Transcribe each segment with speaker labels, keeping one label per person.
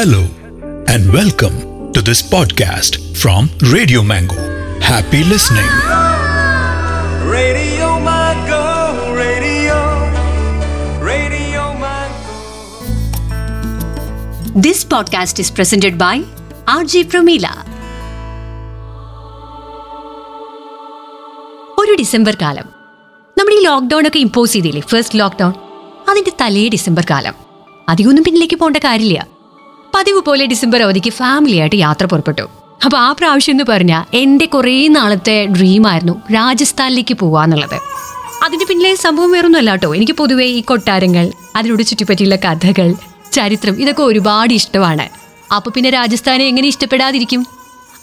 Speaker 1: Hello, and welcome to this podcast from Radio Mango. Happy listening.
Speaker 2: Radio Mango, Radio, Radio Mango.
Speaker 3: This podcast is presented by RJ Pramila. ഒരു December കാലം നമ്മുടെ ഈ lockdown ഒക്കെ impose ചെയ്തില്ലേ first lockdown അതിന്റെ തലേ December കാലം അധികമൊന്നും പിന്നിലേക്ക് പോകേണ്ട കാര്യമില്ല പതിവ് പോലെ ഡിസംബർ അവധിക്ക് ഫാമിലിയായിട്ട് യാത്ര പുറപ്പെട്ടു. അപ്പൊ ആ പ്രാവശ്യം എന്ന് പറഞ്ഞാൽ എന്റെ കുറേ നാളത്തെ ഡ്രീം ആയിരുന്നു രാജസ്ഥാനിലേക്ക് പോവാന്നുള്ളത് അതിന് പിന്നിലെ സംഭവം വേറൊന്നുമല്ല കേട്ടോ. എനിക്ക് പൊതുവേ ഈ കൊട്ടാരങ്ങൾ അതിനോട് ചുറ്റിപ്പറ്റിയുള്ള കഥകൾ ചരിത്രം ഇതൊക്കെ ഒരുപാട് ഇഷ്ടമാണ്. അപ്പൊ പിന്നെ രാജസ്ഥാനെ എങ്ങനെ ഇഷ്ടപ്പെടാതിരിക്കും?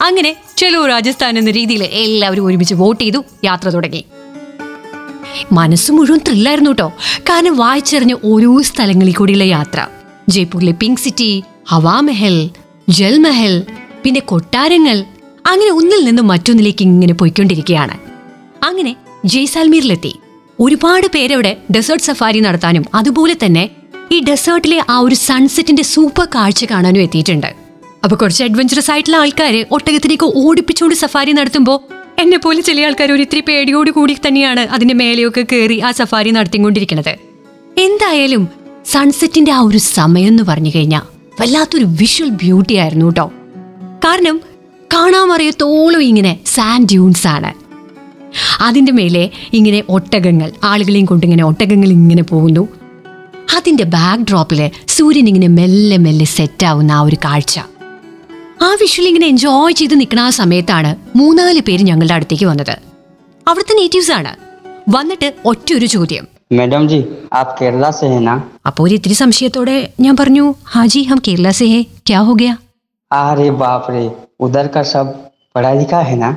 Speaker 3: അങ്ങനെ ചെലോ രാജസ്ഥാൻ എന്ന രീതിയിൽ എല്ലാവരും ഒരുമിച്ച് വോട്ട് ചെയ്തു യാത്ര തുടങ്ങി. മനസ്സ് മുഴുവൻ ത്രില്ലായിരുന്നു കേട്ടോ. കാരണം വായിച്ചറിഞ്ഞ ഓരോ സ്ഥലങ്ങളിൽ കൂടിയുള്ള യാത്ര. ജയ്പൂരിലെ പിങ്ക് സിറ്റി ഹവാമഹൽ ജൽമഹൽ പിന്നെ കൊട്ടാരങ്ങൾ അങ്ങനെ ഒന്നിൽ നിന്നും മറ്റൊന്നിലേക്ക് ഇങ്ങനെ പോയിക്കൊണ്ടിരിക്കുകയാണ്. അങ്ങനെ ജയ്സാൽമീറിലെത്തി ഒരുപാട് പേരവിടെ ഡെസേർട്ട് സഫാരി നടത്താനും അതുപോലെ തന്നെ ഈ ഡെസേർട്ടിലെ ആ ഒരു സൺസെറ്റിന്റെ സൂപ്പർ കാഴ്ച കാണാനും എത്തിയിട്ടുണ്ട്. അപ്പൊ കുറച്ച് അഡ്വഞ്ചറസ് ആയിട്ടുള്ള ആൾക്കാര് ഒട്ടകത്തിലേക്ക് ഓടിപ്പിച്ചുകൊണ്ട് സഫാരി നടത്തുമ്പോൾ എന്നെ പോലെ ചില ആൾക്കാർ ഒരു ഇത്തിരി പേടിയോട് കൂടി തന്നെയാണ് അതിന്റെ മേലെയൊക്കെ കയറി ആ സഫാരി നടത്തിക്കൊണ്ടിരിക്കുന്നത്. എന്തായാലും സൺസെറ്റിന്റെ ആ ഒരു സമയം എന്ന് പറഞ്ഞു കഴിഞ്ഞാൽ വല്ലാത്തൊരു വിഷ്വൽ ബ്യൂട്ടി ആയിരുന്നു കേട്ടോ കാരണം കാണാമറിയത്തോളം ഇങ്ങനെ സാൻഡ് ഡ്യൂൺസ് ആണ്. അതിന്റെ മേലെ ഇങ്ങനെ ഒട്ടകങ്ങൾ ആളുകളെയും കൊണ്ട് ഇങ്ങനെ ഒട്ടകങ്ങൾ ഇങ്ങനെ പോകുന്നു. അതിന്റെ ബാക്ക് ഡ്രോപ്പിൽ സൂര്യൻ ഇങ്ങനെ മെല്ലെ മെല്ലെ സെറ്റ് ആവുന്ന ആ ഒരു കാഴ്ച. ആ വിഷ്വൽ ഇങ്ങനെ എൻജോയ് ചെയ്ത് നിൽക്കുന്ന ആ സമയത്താണ് മൂന്നാൽ പേര് ഞങ്ങളുടെ അടുത്തേക്ക് വന്നത്. അവിടുത്തെ നേറ്റീവ്സ് ആണ്. വന്നിട്ട് ഒറ്റ ഒരു ചോദ്യം.
Speaker 4: മേഡം ജി ആപ് കേരള സേ ഹെ നാ
Speaker 3: അപ്പോൾ ഒരു ഇത്തിരി സംശയത്തോടെ ഞാൻ പറഞ്ഞു ഹാജി ഹം കേരള സേ ഹെ ക്യാ ഹോ ഗയാ
Speaker 4: ആരെ ബാപ്രേ ഉദർ കാ സബ് പഠാ ലിഖാ ഹെ നാ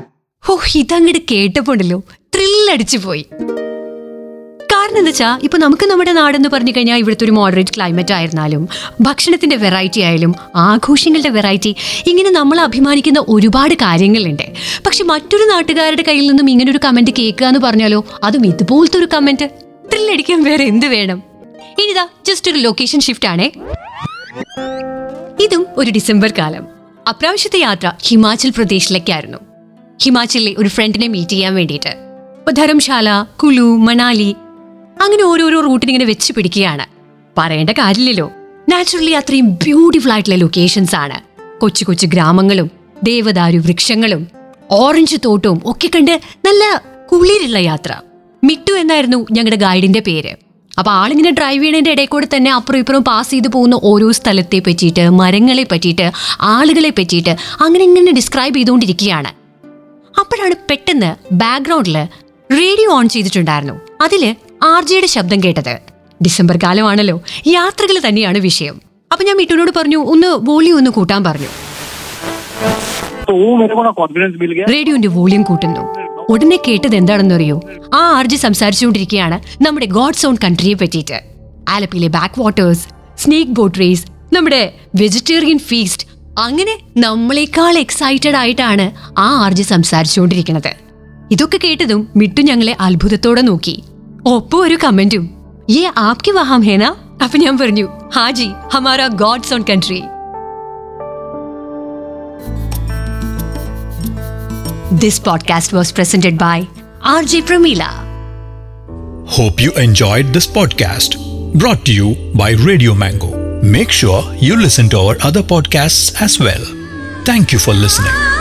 Speaker 4: ഹോ
Speaker 3: ഓ ഇതങ്ങോട്ട് കേട്ടപ്പോണ്ടല്ലോ ത്രിൽ അടിച്ചു പോയി കാരണം എന്താ വെച്ചാൽ ഇപ്പോൾ നമുക്ക് നമ്മുടെ നാടെന്ന് പറഞ്ഞു കഴിഞ്ഞാൽ ഇവിടുത്തെ ഒരു മോഡറേറ്റ് ക്ലൈമറ്റ് ആയിരുന്നാലും ഭക്ഷണത്തിന്റെ വെറൈറ്റി ആയാലും ആഘോഷങ്ങളുടെ വെറൈറ്റി ഇങ്ങനെ നമ്മൾ അഭിമാനിക്കുന്ന ഒരുപാട് കാര്യങ്ങളുണ്ട്. പക്ഷെ മറ്റൊരു നാട്ടുകാരുടെ കയ്യിൽ നിന്നും ഇങ്ങനെ ഒരു കമന്റ് കേൾക്കുക എന്ന് പറഞ്ഞാലോ അതും ഇതുപോലത്തെ ഒരു കമന്റ് ത്രില്ലടിക്കാൻ വേറെ എന്ത് വേണം? ഇനിതാ ജസ്റ്റ് ഒരു ലൊക്കേഷൻ ഷിഫ്റ്റ് ആണേ. ഇതും ഒരു ഡിസംബർ കാലം. അപ്രാവശ്യത്തെ യാത്ര ഹിമാചൽ പ്രദേശിലേക്കായിരുന്നു. ഹിമാചലിലെ ഒരു ഫ്രണ്ടിനെ മീറ്റ് ചെയ്യാൻ വേണ്ടിയിട്ട്. ഇപ്പൊ ധർമ്മശാല കുലു മണാലി അങ്ങനെ ഓരോരോ റൂട്ടിന് ഇങ്ങനെ വെച്ച് പിടിക്കുകയാണ്. പറയേണ്ട കാര്യമില്ലല്ലോ. നാച്ചുറലി അത്രയും ബ്യൂട്ടിഫുൾ ആയിട്ടുള്ള ലൊക്കേഷൻസ് ആണ്. കൊച്ചു കൊച്ചു ഗ്രാമങ്ങളും ദേവദാരു വൃക്ഷങ്ങളും ഓറഞ്ച് തോട്ടവും ഒക്കെ കണ്ട് നല്ല കുളിരുള്ള യാത്ര. മിട്ടു എന്നായിരുന്നു ഞങ്ങളുടെ ഗൈഡിന്റെ പേര് അപ്പോൾ ആളിങ്ങനെ ഡ്രൈവ് ചെയ്യണതിന്റെ ഇടയിൽ കൂടെ തന്നെ അപ്പുറം ഇപ്പുറം പാസ് ചെയ്ത് പോകുന്ന ഓരോ സ്ഥലത്തെ പറ്റിയിട്ട് മരങ്ങളെ പറ്റിയിട്ട് ആളുകളെ പറ്റിയിട്ട് അങ്ങനെ ഇങ്ങനെ ഡിസ്ക്രൈബ് ചെയ്തുകൊണ്ടിരിക്കുകയാണ് അപ്പോഴാണ് പെട്ടെന്ന് ബാക്ക്ഗ്രൗണ്ടിൽ റേഡിയോ ഓൺ ചെയ്തിട്ടുണ്ടായിരുന്നു അതിൽ ആർ ജെയുടെ ശബ്ദം കേട്ടത് ഡിസംബർ കാലമാണല്ലോ യാത്രകൾ തന്നെയാണ് വിഷയം അപ്പൊ ഞാൻ മിട്ടുനോട് പറഞ്ഞു ഒന്ന് വോളിയം ഒന്ന് കൂട്ടാൻ പറഞ്ഞു റേഡിയോന്റെ വോളിയം കൂട്ടുന്നു ഉടനെ കേട്ടത് എന്താണെന്നറിയോ? ആ ആർജി സംസാരിച്ചുകൊണ്ടിരിക്കുകയാണ് നമ്മുടെ ഗോഡ്സ് ഓൺ കൺട്രിയെ പറ്റിയിട്ട്. ആലപ്പിയിലെ back waters snake boat race നമ്മുടെ വെജിറ്റേറിയൻ ഫീസ്റ്റ് അങ്ങനെ നമ്മളെക്കാൾ എക്സൈറ്റഡ് ആയിട്ടാണ് ആ ആർജി സംസാരിച്ചുകൊണ്ടിരിക്കുന്നത്. ഇതൊക്കെ കേട്ടതും മിട്ടു ഞങ്ങളെ അത്ഭുതത്തോടെ നോക്കി. ഒപ്പം ഒരു കമന്റും ഏ ആപ്കി വഹാം ഹേന അപ്പൊ ഞാൻ പറഞ്ഞു ഹാജി Hamara God's own country. This podcast was presented by RJ Pramila.
Speaker 1: Hope you enjoyed this podcast brought to you by Radio Mango. Make sure you listen to our other podcasts as well. Thank you for listening.